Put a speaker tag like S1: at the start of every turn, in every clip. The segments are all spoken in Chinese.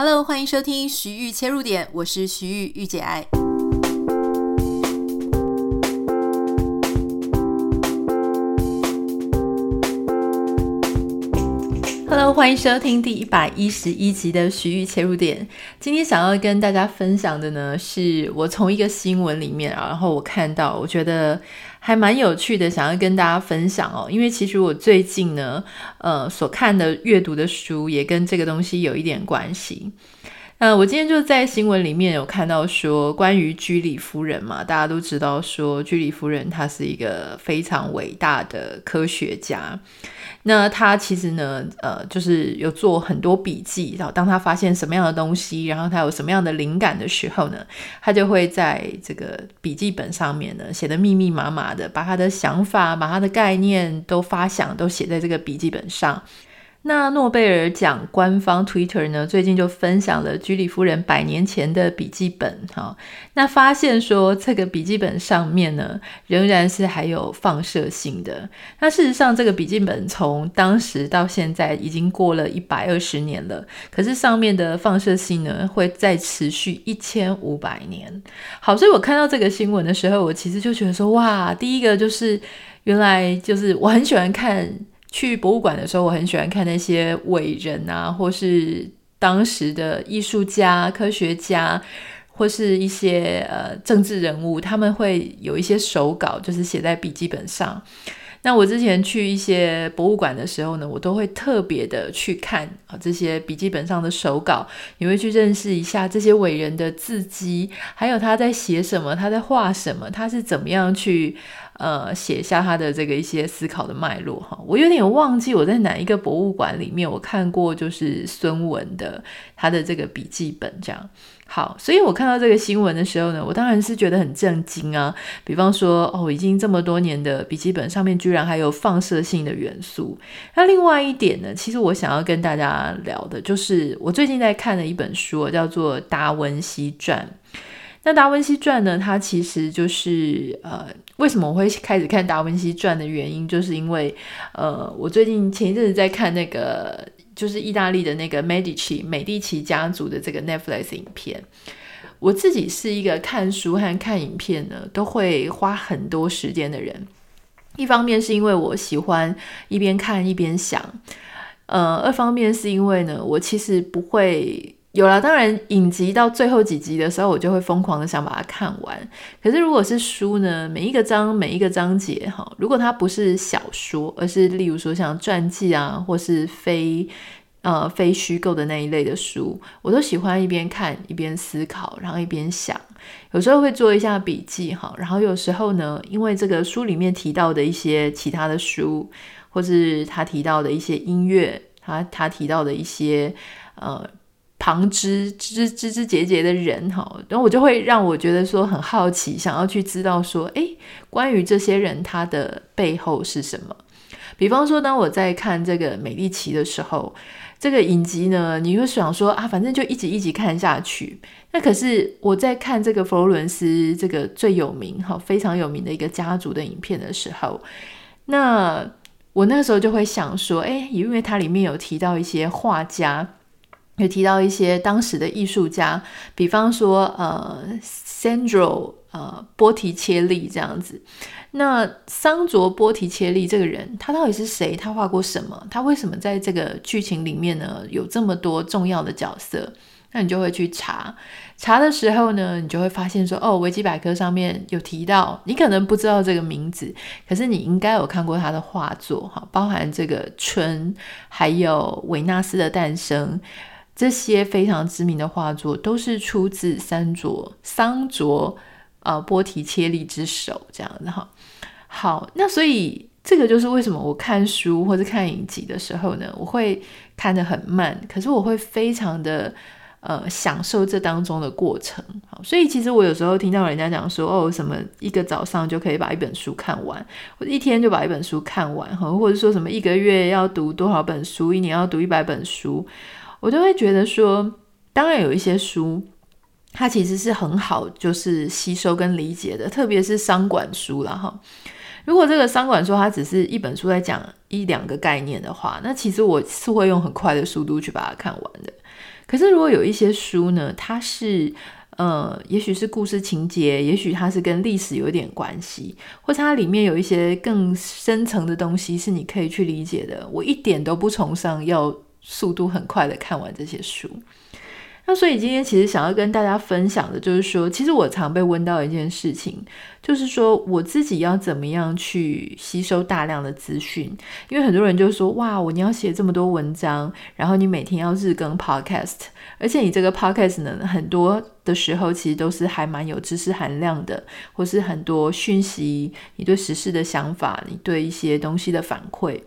S1: Hello，欢迎收听徐玉切入点，我是徐玉御姐爱。Hello，欢迎收听第一百一十一集的徐玉切入点。今天想要跟大家分享的呢，是我从一个新闻里面，然后我看到，我觉得。还蛮有趣的，想要跟大家分享哦。因为其实我最近呢，呃，所看的阅读的书也跟这个东西有一点关系。那，我今天就在新闻里面有看到说，关于居里夫人嘛，大家都知道说，居里夫人她是一个非常伟大的科学家。那她其实呢，呃，就是有做很多笔记，然后当她发现什么样的东西，然后她有什么样的灵感的时候呢，她就会在这个笔记本上面呢写得密密麻麻的，把她的想法、把她的概念都发想，都写在这个笔记本上。那诺贝尔奖官方 Twitter 呢，最近就分享了居里夫人百年前的笔记本，哈，那发现说这个笔记本上面呢，仍然是还有放射性的。那事实上，这个笔记本从当时到现在已经过了一百二十年了，可是上面的放射性呢，会再持续一千五百年。好，所以我看到这个新闻的时候，我其实就觉得说，哇，第一个就是原来就是我很喜欢看。去博物馆的时候，我很喜欢看那些伟人啊，或是当时的艺术家、科学家，或是一些呃政治人物，他们会有一些手稿，就是写在笔记本上。那我之前去一些博物馆的时候呢，我都会特别的去看啊这些笔记本上的手稿，你会去认识一下这些伟人的字迹，还有他在写什么，他在画什么，他是怎么样去。呃，写下他的这个一些思考的脉络哈，我有点忘记我在哪一个博物馆里面我看过，就是孙文的他的这个笔记本这样。好，所以我看到这个新闻的时候呢，我当然是觉得很震惊啊。比方说，哦，已经这么多年的笔记本上面居然还有放射性的元素。那另外一点呢，其实我想要跟大家聊的就是我最近在看的一本书，叫做《达文西传》。那《达文西传》呢，它其实就是呃。为什么我会开始看《达文西传》的原因，就是因为，呃，我最近前一阵子在看那个，就是意大利的那个 Medici 美第奇家族的这个 Netflix 影片。我自己是一个看书和看影片呢，都会花很多时间的人。一方面是因为我喜欢一边看一边想，呃，二方面是因为呢，我其实不会。有了，当然影集到最后几集的时候，我就会疯狂的想把它看完。可是如果是书呢，每一个章每一个章节哈，如果它不是小说，而是例如说像传记啊，或是非呃非虚构的那一类的书，我都喜欢一边看一边思考，然后一边想。有时候会做一下笔记哈，然后有时候呢，因为这个书里面提到的一些其他的书，或是他提到的一些音乐，他他提到的一些呃。旁枝枝枝枝节节的人哈，然后我就会让我觉得说很好奇，想要去知道说，诶，关于这些人他的背后是什么？比方说，当我在看这个美丽奇的时候，这个影集呢，你会想说啊，反正就一集一集看下去。那可是我在看这个佛罗伦斯这个最有名哈，非常有名的一个家族的影片的时候，那我那时候就会想说，诶，因为它里面有提到一些画家。有提到一些当时的艺术家，比方说呃，Sandro 呃，波提切利这样子。那桑卓波提切利这个人，他到底是谁？他画过什么？他为什么在这个剧情里面呢，有这么多重要的角色？那你就会去查，查的时候呢，你就会发现说，哦，维基百科上面有提到，你可能不知道这个名字，可是你应该有看过他的画作哈，包含这个《春》，还有《维纳斯的诞生》。这些非常知名的画作都是出自三卓桑卓呃波提切利之手，这样子哈。好，那所以这个就是为什么我看书或者看影集的时候呢，我会看得很慢，可是我会非常的呃享受这当中的过程。好，所以其实我有时候听到人家讲说哦，什么一个早上就可以把一本书看完，或者一天就把一本书看完，哈，或者说什么一个月要读多少本书，一年要读一百本书。我就会觉得说，当然有一些书，它其实是很好，就是吸收跟理解的，特别是商管书啦哈。如果这个商管书它只是一本书在讲一两个概念的话，那其实我是会用很快的速度去把它看完的。可是如果有一些书呢，它是呃，也许是故事情节，也许它是跟历史有点关系，或者它里面有一些更深层的东西是你可以去理解的。我一点都不崇尚要速度很快的看完这些书。那所以今天其实想要跟大家分享的，就是说，其实我常被问到一件事情，就是说我自己要怎么样去吸收大量的资讯？因为很多人就说，哇，我你要写这么多文章，然后你每天要日更 podcast，而且你这个 podcast 呢，很多的时候其实都是还蛮有知识含量的，或是很多讯息，你对时事的想法，你对一些东西的反馈。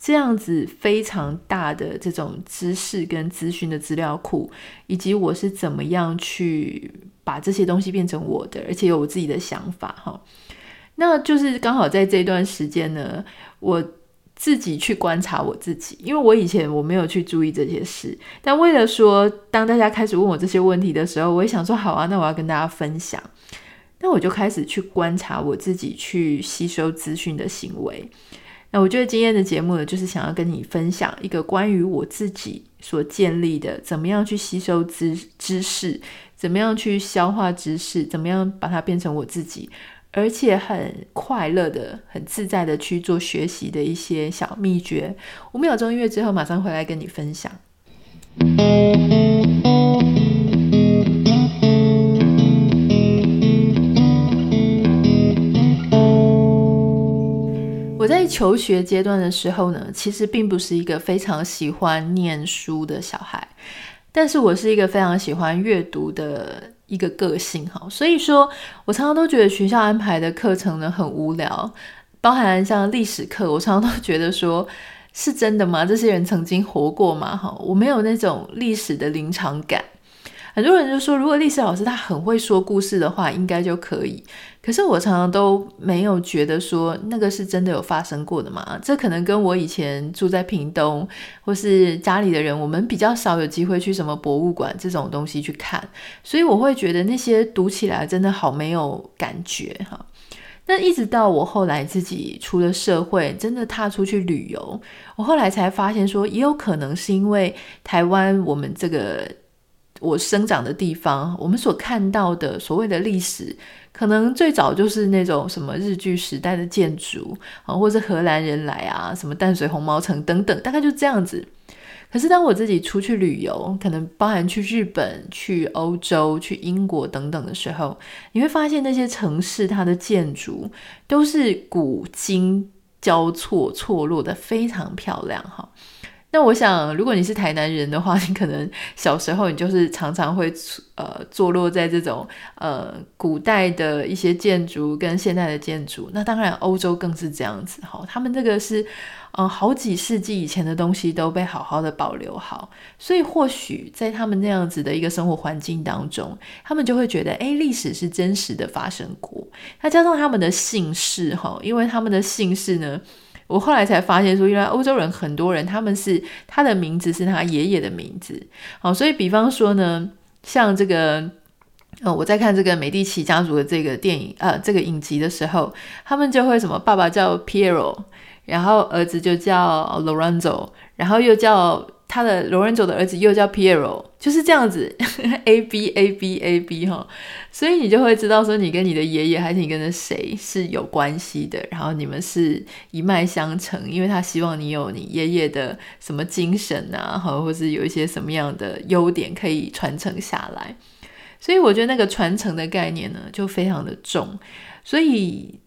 S1: 这样子非常大的这种知识跟资讯的资料库，以及我是怎么样去把这些东西变成我的，而且有我自己的想法哈。那就是刚好在这段时间呢，我自己去观察我自己，因为我以前我没有去注意这些事，但为了说，当大家开始问我这些问题的时候，我也想说好啊，那我要跟大家分享。那我就开始去观察我自己去吸收资讯的行为。那我觉得今天的节目呢，就是想要跟你分享一个关于我自己所建立的，怎么样去吸收知知识，怎么样去消化知识，怎么样把它变成我自己，而且很快乐的、很自在的去做学习的一些小秘诀。五秒钟音乐之后，马上回来跟你分享。在求学阶段的时候呢，其实并不是一个非常喜欢念书的小孩，但是我是一个非常喜欢阅读的一个个性哈，所以说我常常都觉得学校安排的课程呢很无聊，包含像历史课，我常常都觉得说是真的吗？这些人曾经活过吗？哈，我没有那种历史的临场感。很多人就说，如果历史老师他很会说故事的话，应该就可以。可是我常常都没有觉得说那个是真的有发生过的嘛。这可能跟我以前住在屏东，或是家里的人，我们比较少有机会去什么博物馆这种东西去看，所以我会觉得那些读起来真的好没有感觉哈。那一直到我后来自己出了社会，真的踏出去旅游，我后来才发现说，也有可能是因为台湾我们这个。我生长的地方，我们所看到的所谓的历史，可能最早就是那种什么日据时代的建筑啊，或是荷兰人来啊，什么淡水红毛城等等，大概就这样子。可是当我自己出去旅游，可能包含去日本、去欧洲、去英国等等的时候，你会发现那些城市它的建筑都是古今交错错落的，非常漂亮哈。那我想，如果你是台南人的话，你可能小时候你就是常常会呃坐落在这种呃古代的一些建筑跟现代的建筑。那当然，欧洲更是这样子哈，他们这个是呃好几世纪以前的东西都被好好的保留好，所以或许在他们那样子的一个生活环境当中，他们就会觉得，诶，历史是真实的发生过。那加上他们的姓氏哈，因为他们的姓氏呢。我后来才发现，说原来欧洲人很多人，他们是他的名字是他爷爷的名字。好，所以比方说呢，像这个，呃，我在看这个美第奇家族的这个电影，呃，这个影集的时候，他们就会什么，爸爸叫 Piero，然后儿子就叫 Lorenzo，然后又叫。他的 Lorenzo 的儿子又叫 Piero，就是这样子，A B A B A B 哈，所以你就会知道说你跟你的爷爷还是你跟着谁是有关系的，然后你们是一脉相承，因为他希望你有你爷爷的什么精神啊，或或是有一些什么样的优点可以传承下来，所以我觉得那个传承的概念呢就非常的重，所以。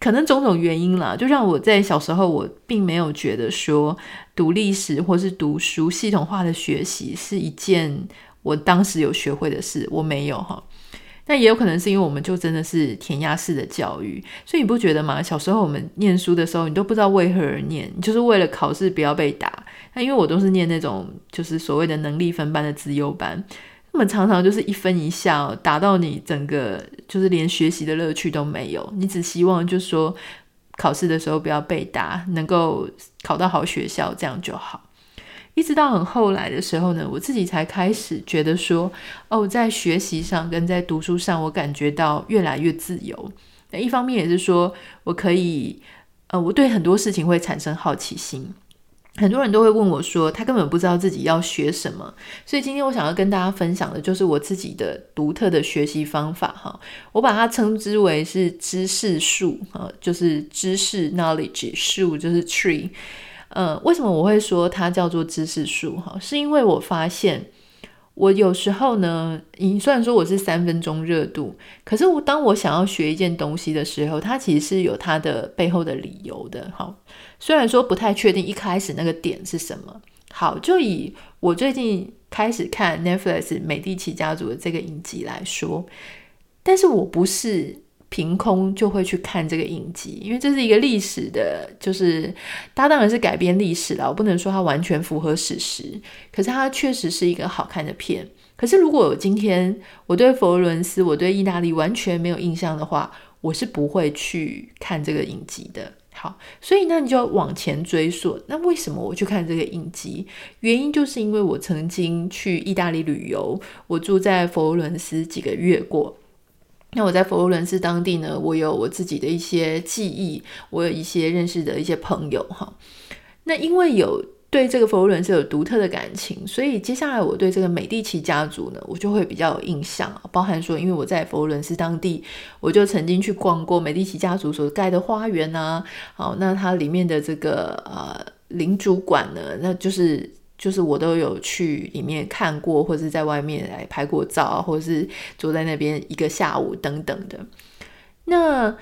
S1: 可能种种原因啦，就让我在小时候，我并没有觉得说读历史或是读书系统化的学习是一件我当时有学会的事，我没有哈。那也有可能是因为我们就真的是填鸭式的教育，所以你不觉得吗？小时候我们念书的时候，你都不知道为何而念，就是为了考试不要被打。那因为我都是念那种就是所谓的能力分班的资优班。他们常常就是一分一下，打到你整个就是连学习的乐趣都没有。你只希望就是说考试的时候不要被打，能够考到好学校，这样就好。一直到很后来的时候呢，我自己才开始觉得说，哦，在学习上跟在读书上，我感觉到越来越自由。那一方面也是说我可以，呃，我对很多事情会产生好奇心。很多人都会问我说，他根本不知道自己要学什么。所以今天我想要跟大家分享的就是我自己的独特的学习方法哈。我把它称之为是知识树哈，就是知识 knowledge 树就是 tree。呃，为什么我会说它叫做知识树哈？是因为我发现。我有时候呢，你虽然说我是三分钟热度，可是我当我想要学一件东西的时候，它其实是有它的背后的理由的。好，虽然说不太确定一开始那个点是什么。好，就以我最近开始看 Netflix《美第奇家族》的这个影集来说，但是我不是。凭空就会去看这个影集，因为这是一个历史的，就是它当然是改编历史了。我不能说它完全符合史实，可是它确实是一个好看的片。可是如果今天我对佛罗伦斯、我对意大利完全没有印象的话，我是不会去看这个影集的。好，所以那你就要往前追溯，那为什么我去看这个影集？原因就是因为我曾经去意大利旅游，我住在佛罗伦斯几个月过。那我在佛罗伦斯当地呢，我有我自己的一些记忆，我有一些认识的一些朋友哈。那因为有对这个佛罗伦斯有独特的感情，所以接下来我对这个美第奇家族呢，我就会比较有印象，包含说，因为我在佛罗伦斯当地，我就曾经去逛过美第奇家族所盖的花园啊。好，那它里面的这个呃领主馆呢，那就是。就是我都有去里面看过，或者是在外面来拍过照，或者是坐在那边一个下午等等的。那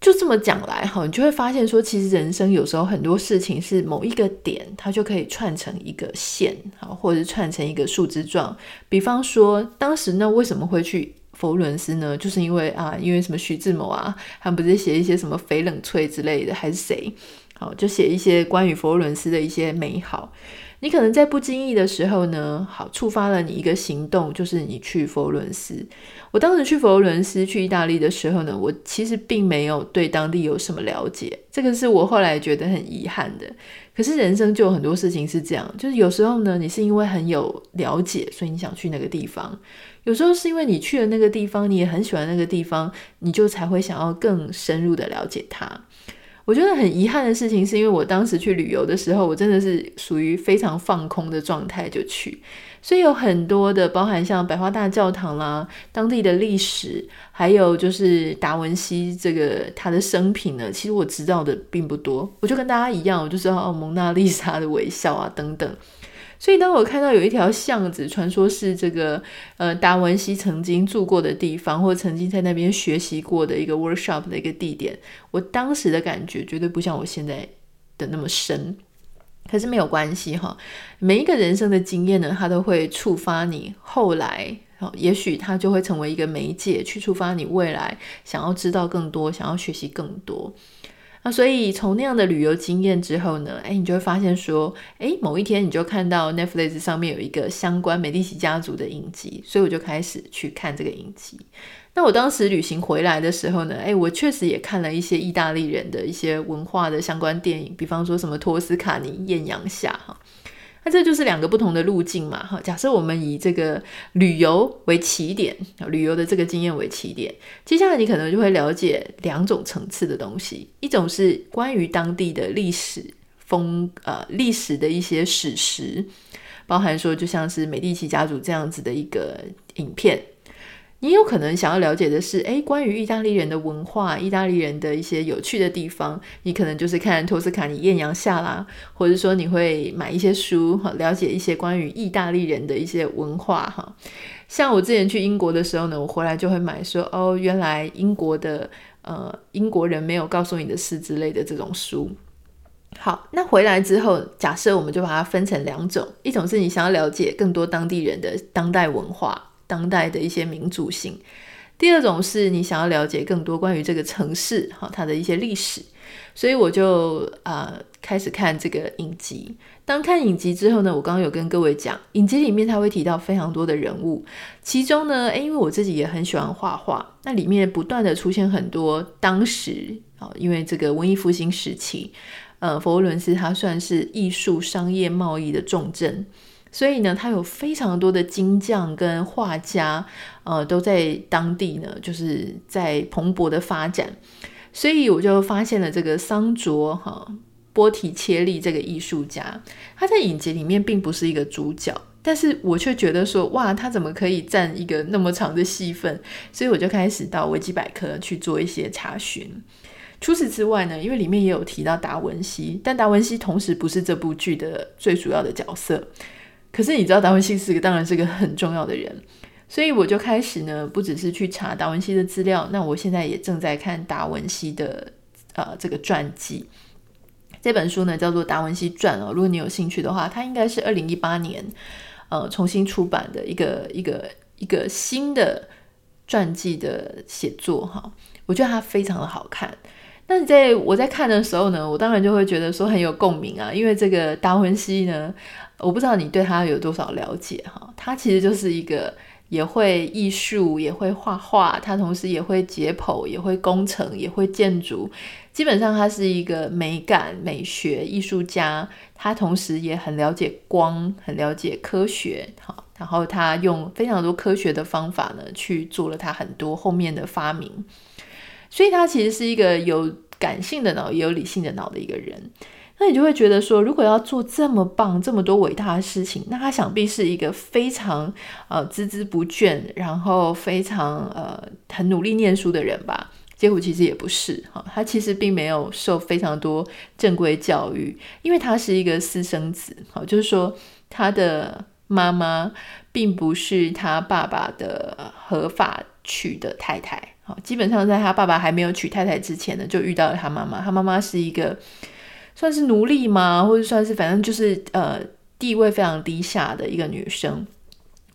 S1: 就这么讲来哈，你就会发现说，其实人生有时候很多事情是某一个点，它就可以串成一个线，好，或者是串成一个树枝状。比方说，当时呢为什么会去佛伦斯呢？就是因为啊，因为什么徐志摩啊，他们不是写一些什么翡冷翠之类的，还是谁？好，就写一些关于佛罗伦斯的一些美好。你可能在不经意的时候呢，好，触发了你一个行动，就是你去佛罗伦斯。我当时去佛罗伦斯，去意大利的时候呢，我其实并没有对当地有什么了解，这个是我后来觉得很遗憾的。可是人生就有很多事情是这样，就是有时候呢，你是因为很有了解，所以你想去那个地方；有时候是因为你去了那个地方，你也很喜欢那个地方，你就才会想要更深入的了解它。我觉得很遗憾的事情，是因为我当时去旅游的时候，我真的是属于非常放空的状态就去，所以有很多的包含像百花大教堂啦、当地的历史，还有就是达文西这个他的生平呢，其实我知道的并不多。我就跟大家一样，我就知道哦，蒙娜丽莎的微笑啊等等。所以，当我看到有一条巷子，传说是这个呃达文西曾经住过的地方，或曾经在那边学习过的一个 workshop 的一个地点，我当时的感觉绝对不像我现在的那么深。可是没有关系哈，每一个人生的经验呢，它都会触发你后来，也许它就会成为一个媒介，去触发你未来想要知道更多，想要学习更多。所以从那样的旅游经验之后呢，哎，你就会发现说，哎，某一天你就看到 Netflix 上面有一个相关美第奇家族的影集，所以我就开始去看这个影集。那我当时旅行回来的时候呢，哎，我确实也看了一些意大利人的一些文化的相关电影，比方说什么托斯卡尼艳阳下哈。那这就是两个不同的路径嘛，哈。假设我们以这个旅游为起点，旅游的这个经验为起点，接下来你可能就会了解两种层次的东西，一种是关于当地的历史风，呃，历史的一些史实，包含说就像是美第奇家族这样子的一个影片。你有可能想要了解的是，诶，关于意大利人的文化，意大利人的一些有趣的地方，你可能就是看托斯卡尼艳阳下啦，或者说你会买一些书，哈，了解一些关于意大利人的一些文化，哈。像我之前去英国的时候呢，我回来就会买说，哦，原来英国的，呃，英国人没有告诉你的事之类的这种书。好，那回来之后，假设我们就把它分成两种，一种是你想要了解更多当地人的当代文化。当代的一些民族性。第二种是你想要了解更多关于这个城市哈，它的一些历史，所以我就啊、呃、开始看这个影集。当看影集之后呢，我刚刚有跟各位讲，影集里面它会提到非常多的人物，其中呢，诶，因为我自己也很喜欢画画，那里面不断的出现很多当时啊，因为这个文艺复兴时期，呃，佛罗伦斯它算是艺术、商业、贸易的重镇。所以呢，他有非常多的金匠跟画家，呃，都在当地呢，就是在蓬勃的发展。所以我就发现了这个桑卓哈波提切利这个艺术家，他在影集里面并不是一个主角，但是我却觉得说，哇，他怎么可以占一个那么长的戏份？所以我就开始到维基百科去做一些查询。除此之外呢，因为里面也有提到达文西，但达文西同时不是这部剧的最主要的角色。可是你知道，达文西是个当然是个很重要的人，所以我就开始呢，不只是去查达文西的资料，那我现在也正在看达文西的呃这个传记。这本书呢叫做《达文西传》哦，如果你有兴趣的话，它应该是二零一八年呃重新出版的一个一个一个新的传记的写作哈，我觉得它非常的好看。那你在我在看的时候呢，我当然就会觉得说很有共鸣啊，因为这个达文西呢，我不知道你对他有多少了解哈，他其实就是一个也会艺术，也会画画，他同时也会解剖，也会工程，也会建筑，基本上他是一个美感、美学艺术家，他同时也很了解光，很了解科学，好，然后他用非常多科学的方法呢，去做了他很多后面的发明。所以他其实是一个有感性的脑，也有理性的脑的一个人。那你就会觉得说，如果要做这么棒、这么多伟大的事情，那他想必是一个非常呃孜孜不倦，然后非常呃很努力念书的人吧？结果其实也不是哈，他其实并没有受非常多正规教育，因为他是一个私生子，好，就是说他的妈妈并不是他爸爸的合法娶的太太。好基本上在他爸爸还没有娶太太之前呢，就遇到了他妈妈。他妈妈是一个算是奴隶吗？或者算是反正就是呃地位非常低下的一个女生。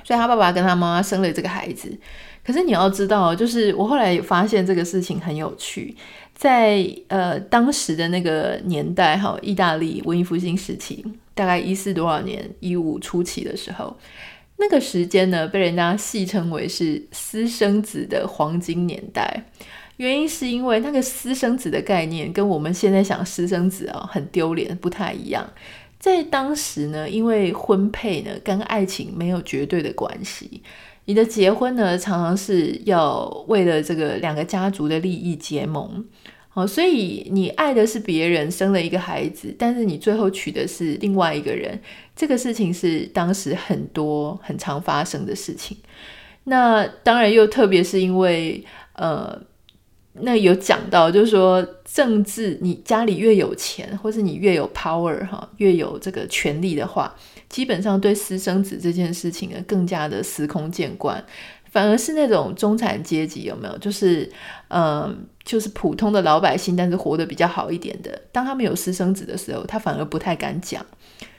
S1: 所以他爸爸跟他妈妈生了这个孩子。可是你要知道，就是我后来发现这个事情很有趣，在呃当时的那个年代哈，意大利文艺复兴时期，大概一四多少年，一五初期的时候。那个时间呢，被人家戏称为是私生子的黄金年代。原因是因为那个私生子的概念跟我们现在想私生子啊、很丢脸，不太一样。在当时呢，因为婚配呢跟爱情没有绝对的关系，你的结婚呢常常是要为了这个两个家族的利益结盟。哦，所以你爱的是别人，生了一个孩子，但是你最后娶的是另外一个人，这个事情是当时很多很常发生的事情。那当然又特别是因为，呃，那有讲到，就是说政治，你家里越有钱，或是你越有 power 哈，越有这个权力的话，基本上对私生子这件事情呢，更加的司空见惯。反而是那种中产阶级有没有？就是，嗯、呃，就是普通的老百姓，但是活得比较好一点的。当他们有私生子的时候，他反而不太敢讲。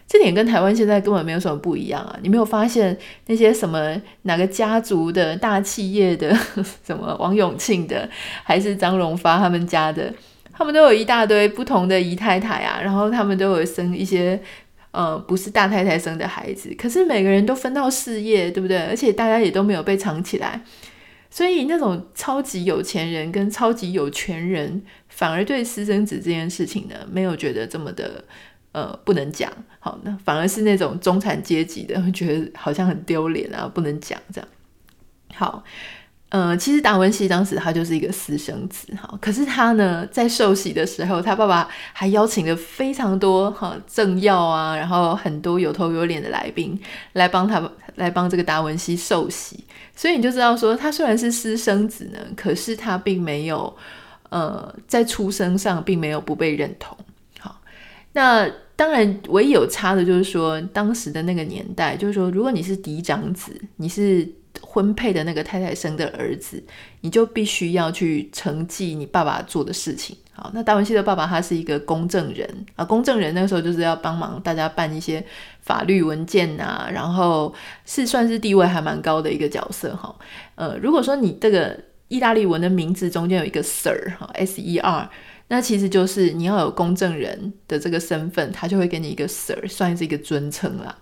S1: 这点跟台湾现在根本没有什么不一样啊！你没有发现那些什么哪个家族的大企业的，什么王永庆的，还是张荣发他们家的，他们都有一大堆不同的姨太太啊，然后他们都有生一些。呃，不是大太太生的孩子，可是每个人都分到事业，对不对？而且大家也都没有被藏起来，所以那种超级有钱人跟超级有权人，反而对私生子这件事情呢，没有觉得这么的呃不能讲。好，那反而是那种中产阶级的，会 觉得好像很丢脸啊，不能讲这样。好。呃，其实达文西当时他就是一个私生子哈，可是他呢，在受洗的时候，他爸爸还邀请了非常多哈政要啊，然后很多有头有脸的来宾来帮他来帮这个达文西受洗，所以你就知道说，他虽然是私生子呢，可是他并没有呃在出生上并没有不被认同。好，那当然唯一有差的就是说，当时的那个年代，就是说，如果你是嫡长子，你是。婚配的那个太太生的儿子，你就必须要去承继你爸爸做的事情。好，那达文西的爸爸他是一个公证人啊，公证人那个时候就是要帮忙大家办一些法律文件啊，然后是算是地位还蛮高的一个角色哈。呃，如果说你这个意大利文的名字中间有一个 Sir 哈，S E R，那其实就是你要有公证人的这个身份，他就会给你一个 Sir，算是一个尊称啦。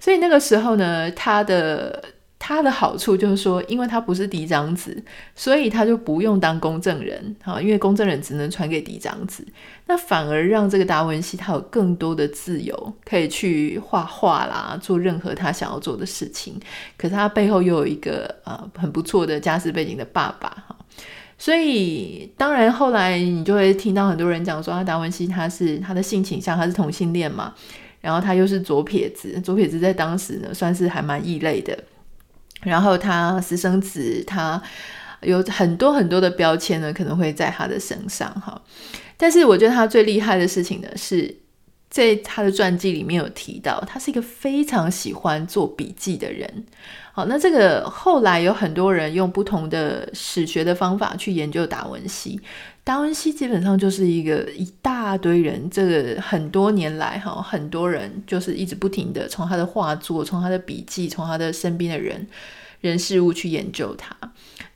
S1: 所以那个时候呢，他的。他的好处就是说，因为他不是嫡长子，所以他就不用当公证人啊，因为公证人只能传给嫡长子，那反而让这个达文西他有更多的自由，可以去画画啦，做任何他想要做的事情。可是他背后又有一个呃很不错的家世背景的爸爸哈，所以当然后来你就会听到很多人讲说，啊，达文西他是他的性倾向他是同性恋嘛，然后他又是左撇子，左撇子在当时呢算是还蛮异类的，然后他私生子，他有很多很多的标签呢，可能会在他的身上哈。但是我觉得他最厉害的事情呢是。在他的传记里面有提到，他是一个非常喜欢做笔记的人。好，那这个后来有很多人用不同的史学的方法去研究达文西。达文西基本上就是一个一大堆人，这个很多年来哈，很多人就是一直不停的从他的画作、从他的笔记、从他的身边的人人事物去研究他。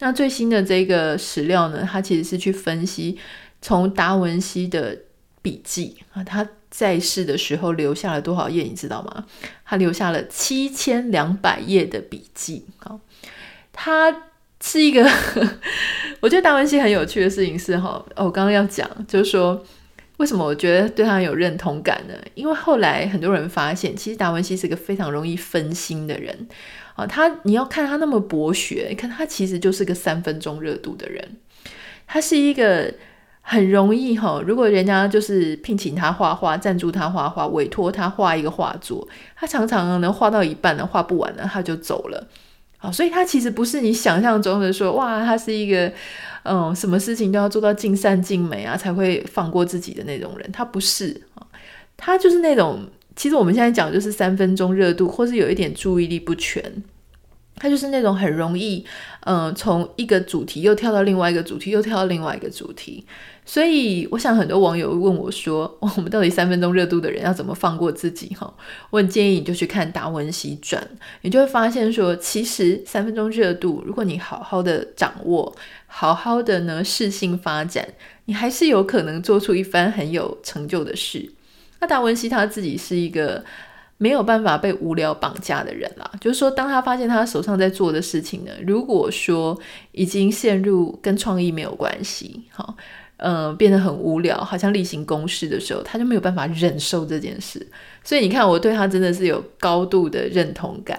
S1: 那最新的这个史料呢，他其实是去分析从达文西的笔记啊，他。在世的时候留下了多少页，你知道吗？他留下了七千两百页的笔记。好，他是一个，我觉得达文西很有趣的事情是哈，我刚刚要讲，就是说为什么我觉得对他有认同感呢？因为后来很多人发现，其实达文西是个非常容易分心的人啊。他你要看他那么博学，看他其实就是个三分钟热度的人，他是一个。很容易哈，如果人家就是聘请他画画，赞助他画画，委托他画一个画作，他常常能画到一半呢，画不完了，他就走了。好，所以他其实不是你想象中的说，哇，他是一个嗯，什么事情都要做到尽善尽美啊，才会放过自己的那种人。他不是，他就是那种，其实我们现在讲就是三分钟热度，或是有一点注意力不全。他就是那种很容易，嗯、从一个主题又跳到另外一个主题，又跳到另外一个主题。所以，我想很多网友问我说：“我们到底三分钟热度的人要怎么放过自己？”哈，我很建议你就去看《达文西传》，你就会发现说，其实三分钟热度，如果你好好的掌握，好好的呢适性发展，你还是有可能做出一番很有成就的事。那达文西他自己是一个。没有办法被无聊绑架的人啦，就是说，当他发现他手上在做的事情呢，如果说已经陷入跟创意没有关系，好，嗯，变得很无聊，好像例行公事的时候，他就没有办法忍受这件事。所以你看，我对他真的是有高度的认同感。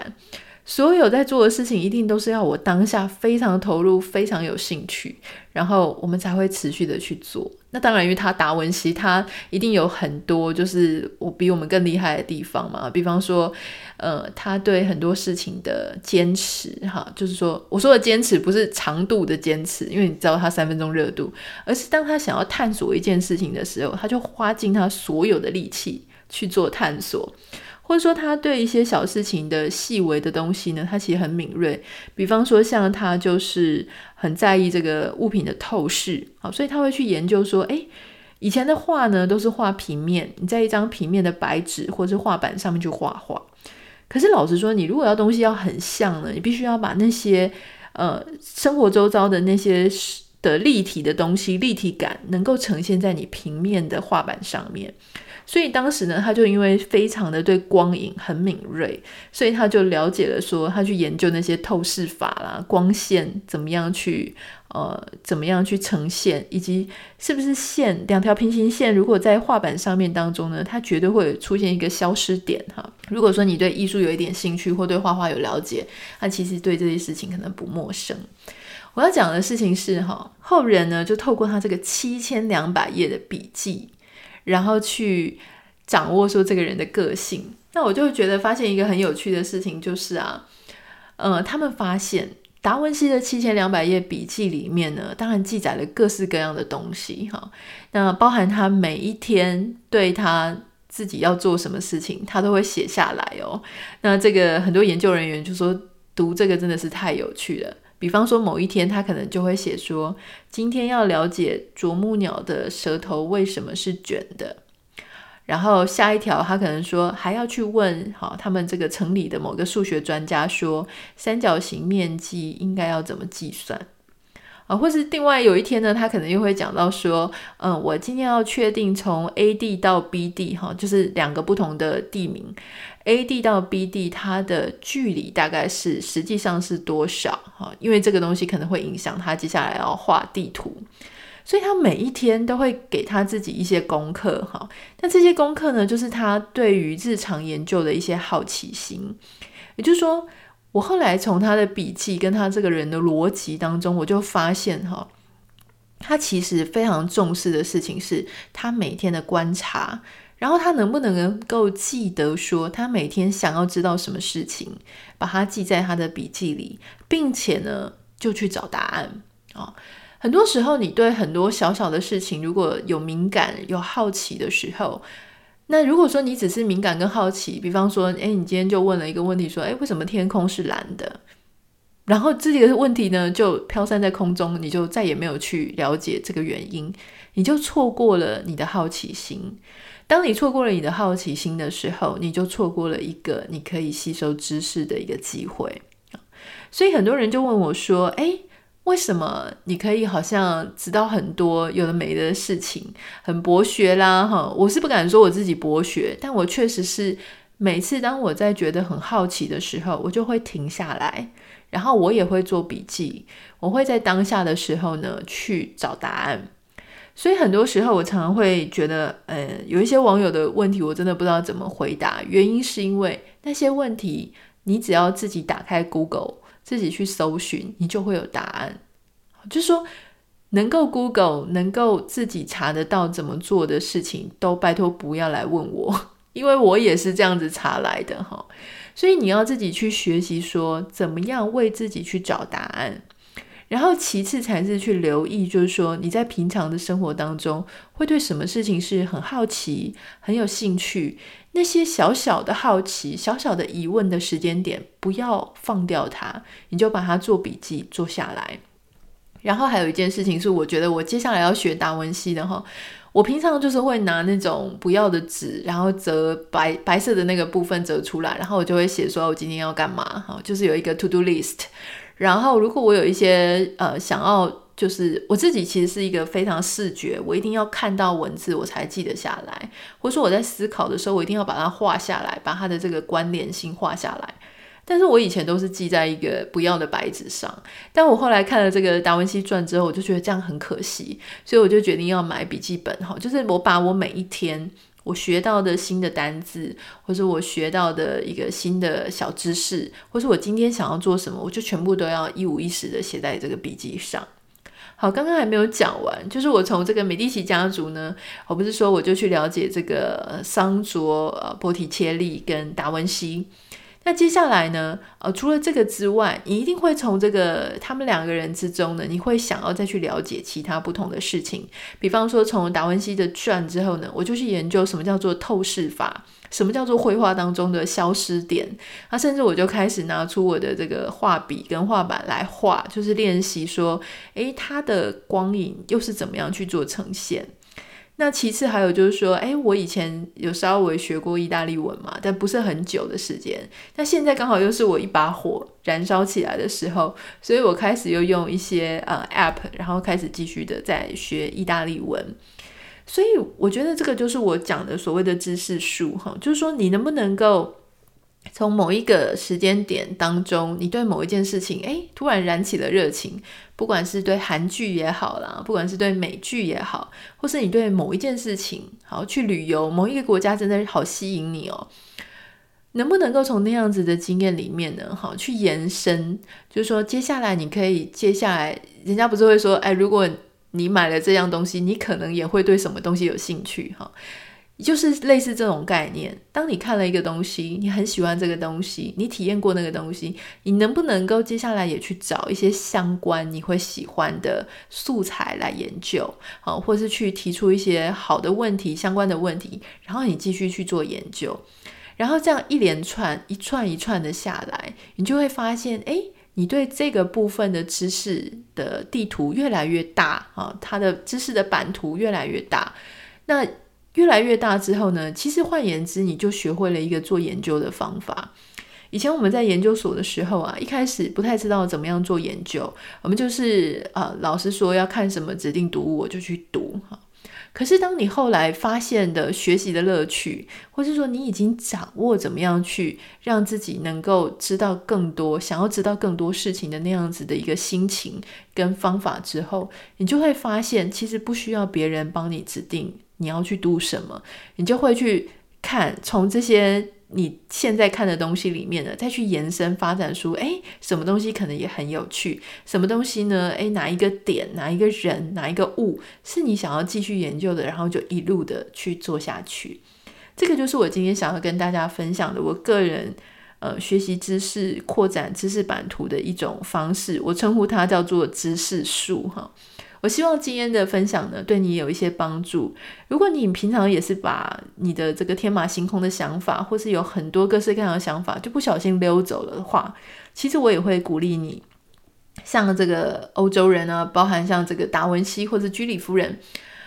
S1: 所有在做的事情，一定都是要我当下非常投入、非常有兴趣，然后我们才会持续的去做。那当然，因为他达文西，他一定有很多就是我比我们更厉害的地方嘛。比方说，呃，他对很多事情的坚持，哈，就是说，我说的坚持不是长度的坚持，因为你知道他三分钟热度，而是当他想要探索一件事情的时候，他就花尽他所有的力气去做探索。或者说他对一些小事情的细微的东西呢，他其实很敏锐。比方说，像他就是很在意这个物品的透视，好，所以他会去研究说，诶，以前的画呢都是画平面，你在一张平面的白纸或者是画板上面去画画。可是老实说，你如果要东西要很像呢，你必须要把那些呃生活周遭的那些的立体的东西、立体感能够呈现在你平面的画板上面。所以当时呢，他就因为非常的对光影很敏锐，所以他就了解了说，他去研究那些透视法啦，光线怎么样去呃，怎么样去呈现，以及是不是线两条平行线，如果在画板上面当中呢，它绝对会出现一个消失点哈。如果说你对艺术有一点兴趣，或对画画有了解，那其实对这些事情可能不陌生。我要讲的事情是哈，后人呢就透过他这个七千两百页的笔记。然后去掌握说这个人的个性，那我就觉得发现一个很有趣的事情，就是啊，呃，他们发现达文西的七千两百页笔记里面呢，当然记载了各式各样的东西哈，那包含他每一天对他自己要做什么事情，他都会写下来哦。那这个很多研究人员就说，读这个真的是太有趣了。比方说，某一天他可能就会写说，今天要了解啄木鸟的舌头为什么是卷的。然后下一条他可能说，还要去问好他们这个城里的某个数学专家说，三角形面积应该要怎么计算啊？或是另外有一天呢，他可能又会讲到说，嗯，我今天要确定从 A 地到 B 地哈，就是两个不同的地名。A 地到 B 地，它的距离大概是实际上是多少？哈，因为这个东西可能会影响他接下来要画地图，所以他每一天都会给他自己一些功课，哈。那这些功课呢，就是他对于日常研究的一些好奇心。也就是说，我后来从他的笔记跟他这个人的逻辑当中，我就发现，哈，他其实非常重视的事情是他每天的观察，然后他能不能够记得说他每天想要知道什么事情，把它记在他的笔记里，并且呢就去找答案啊。很多时候，你对很多小小的事情如果有敏感、有好奇的时候，那如果说你只是敏感跟好奇，比方说，诶，你今天就问了一个问题，说，诶，为什么天空是蓝的？然后这个问题呢，就飘散在空中，你就再也没有去了解这个原因，你就错过了你的好奇心。当你错过了你的好奇心的时候，你就错过了一个你可以吸收知识的一个机会。所以很多人就问我说：“诶，为什么你可以好像知道很多有的没的事情，很博学啦？”哈，我是不敢说我自己博学，但我确实是每次当我在觉得很好奇的时候，我就会停下来。然后我也会做笔记，我会在当下的时候呢去找答案。所以很多时候我常常会觉得，呃，有一些网友的问题我真的不知道怎么回答。原因是因为那些问题，你只要自己打开 Google，自己去搜寻，你就会有答案。就是说，能够 Google，能够自己查得到怎么做的事情，都拜托不要来问我，因为我也是这样子查来的哈。所以你要自己去学习，说怎么样为自己去找答案，然后其次才是去留意，就是说你在平常的生活当中会对什么事情是很好奇、很有兴趣，那些小小的好奇、小小的疑问的时间点，不要放掉它，你就把它做笔记做下来。然后还有一件事情是，我觉得我接下来要学达文西的哈。我平常就是会拿那种不要的纸，然后折白白色的那个部分折出来，然后我就会写说我今天要干嘛，哈，就是有一个 to do list。然后如果我有一些呃想要，就是我自己其实是一个非常视觉，我一定要看到文字我才记得下来，或者说我在思考的时候，我一定要把它画下来，把它的这个关联性画下来。但是我以前都是记在一个不要的白纸上，但我后来看了这个达文西传之后，我就觉得这样很可惜，所以我就决定要买笔记本哈，就是我把我每一天我学到的新的单字，或者我学到的一个新的小知识，或是我今天想要做什么，我就全部都要一五一十的写在这个笔记上。好，刚刚还没有讲完，就是我从这个美第奇家族呢，我不是说我就去了解这个桑卓、波提切利跟达文西。那接下来呢？呃，除了这个之外，你一定会从这个他们两个人之中呢，你会想要再去了解其他不同的事情。比方说，从达文西的传之后呢，我就去研究什么叫做透视法，什么叫做绘画当中的消失点。那甚至我就开始拿出我的这个画笔跟画板来画，就是练习说，诶，它的光影又是怎么样去做呈现。那其次还有就是说，哎，我以前有稍微学过意大利文嘛，但不是很久的时间。那现在刚好又是我一把火燃烧起来的时候，所以我开始又用一些呃 App，然后开始继续的在学意大利文。所以我觉得这个就是我讲的所谓的知识树哈，就是说你能不能够。从某一个时间点当中，你对某一件事情，诶，突然燃起了热情，不管是对韩剧也好啦，不管是对美剧也好，或是你对某一件事情，好去旅游，某一个国家真的好吸引你哦，能不能够从那样子的经验里面呢，好去延伸，就是说接下来你可以，接下来人家不是会说，哎，如果你买了这样东西，你可能也会对什么东西有兴趣，哈。就是类似这种概念，当你看了一个东西，你很喜欢这个东西，你体验过那个东西，你能不能够接下来也去找一些相关你会喜欢的素材来研究，好，或是去提出一些好的问题、相关的问题，然后你继续去做研究，然后这样一连串、一串一串的下来，你就会发现，哎，你对这个部分的知识的地图越来越大，啊，它的知识的版图越来越大，那。越来越大之后呢，其实换言之，你就学会了一个做研究的方法。以前我们在研究所的时候啊，一开始不太知道怎么样做研究，我们就是呃，老师说要看什么指定读物，我就去读哈。可是当你后来发现的学习的乐趣，或是说你已经掌握怎么样去让自己能够知道更多，想要知道更多事情的那样子的一个心情跟方法之后，你就会发现，其实不需要别人帮你指定。你要去读什么，你就会去看，从这些你现在看的东西里面呢，再去延伸发展出，诶，什么东西可能也很有趣？什么东西呢？诶，哪一个点，哪一个人，哪一个物是你想要继续研究的？然后就一路的去做下去。这个就是我今天想要跟大家分享的，我个人呃学习知识、扩展知识版图的一种方式。我称呼它叫做知识树哈。我希望今天的分享呢，对你有一些帮助。如果你平常也是把你的这个天马行空的想法，或是有很多各式各样的想法，就不小心溜走了的话，其实我也会鼓励你，像这个欧洲人啊，包含像这个达文西或者居里夫人，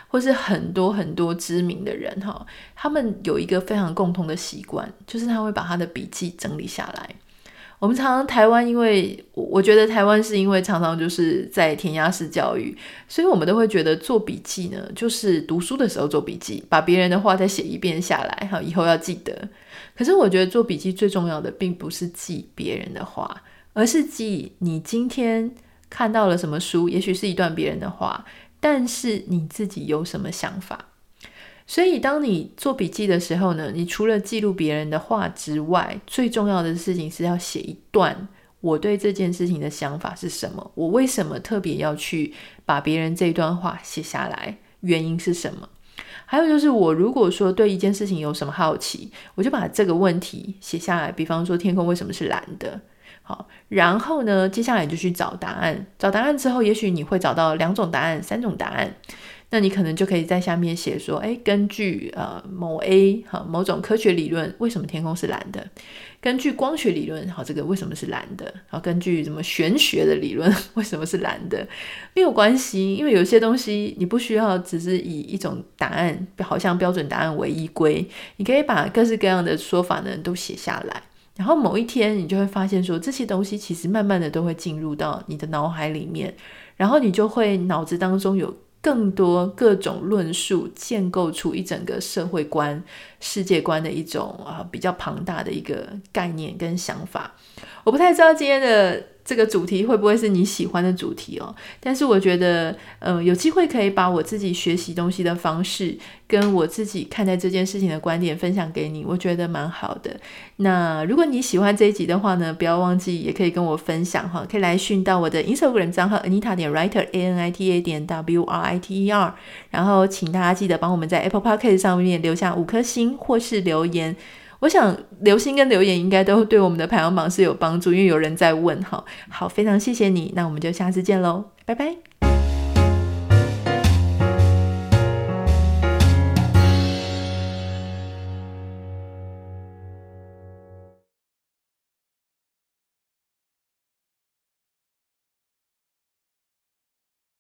S1: 或是很多很多知名的人哈，他们有一个非常共同的习惯，就是他会把他的笔记整理下来。我们常常台湾，因为我觉得台湾是因为常常就是在填鸭式教育，所以我们都会觉得做笔记呢，就是读书的时候做笔记，把别人的话再写一遍下来，哈，以后要记得。可是我觉得做笔记最重要的，并不是记别人的话，而是记你今天看到了什么书，也许是一段别人的话，但是你自己有什么想法。所以，当你做笔记的时候呢，你除了记录别人的话之外，最重要的事情是要写一段我对这件事情的想法是什么，我为什么特别要去把别人这一段话写下来，原因是什么？还有就是，我如果说对一件事情有什么好奇，我就把这个问题写下来。比方说，天空为什么是蓝的？好，然后呢，接下来就去找答案。找答案之后，也许你会找到两种答案、三种答案。那你可能就可以在下面写说，诶，根据呃某 A 哈某种科学理论，为什么天空是蓝的？根据光学理论，好，这个为什么是蓝的？好，根据什么玄学的理论，为什么是蓝的？没有关系，因为有些东西你不需要只是以一种答案，好像标准答案为依归，你可以把各式各样的说法呢都写下来，然后某一天你就会发现说，这些东西其实慢慢的都会进入到你的脑海里面，然后你就会脑子当中有。更多各种论述，建构出一整个社会观、世界观的一种啊比较庞大的一个概念跟想法。我不太知道今天的。这个主题会不会是你喜欢的主题哦？但是我觉得，呃，有机会可以把我自己学习东西的方式，跟我自己看待这件事情的观点分享给你，我觉得蛮好的。那如果你喜欢这一集的话呢，不要忘记也可以跟我分享哈，可以来讯到我的 Instagram 账号 Anita 点 Writer A N I T A 点 W R I T E R，然后请大家记得帮我们在 Apple Podcast 上面留下五颗星或是留言。我想留心跟留言应该都对我们的排行榜是有帮助，因为有人在问哈。好，非常谢谢你，那我们就下次见喽，拜拜。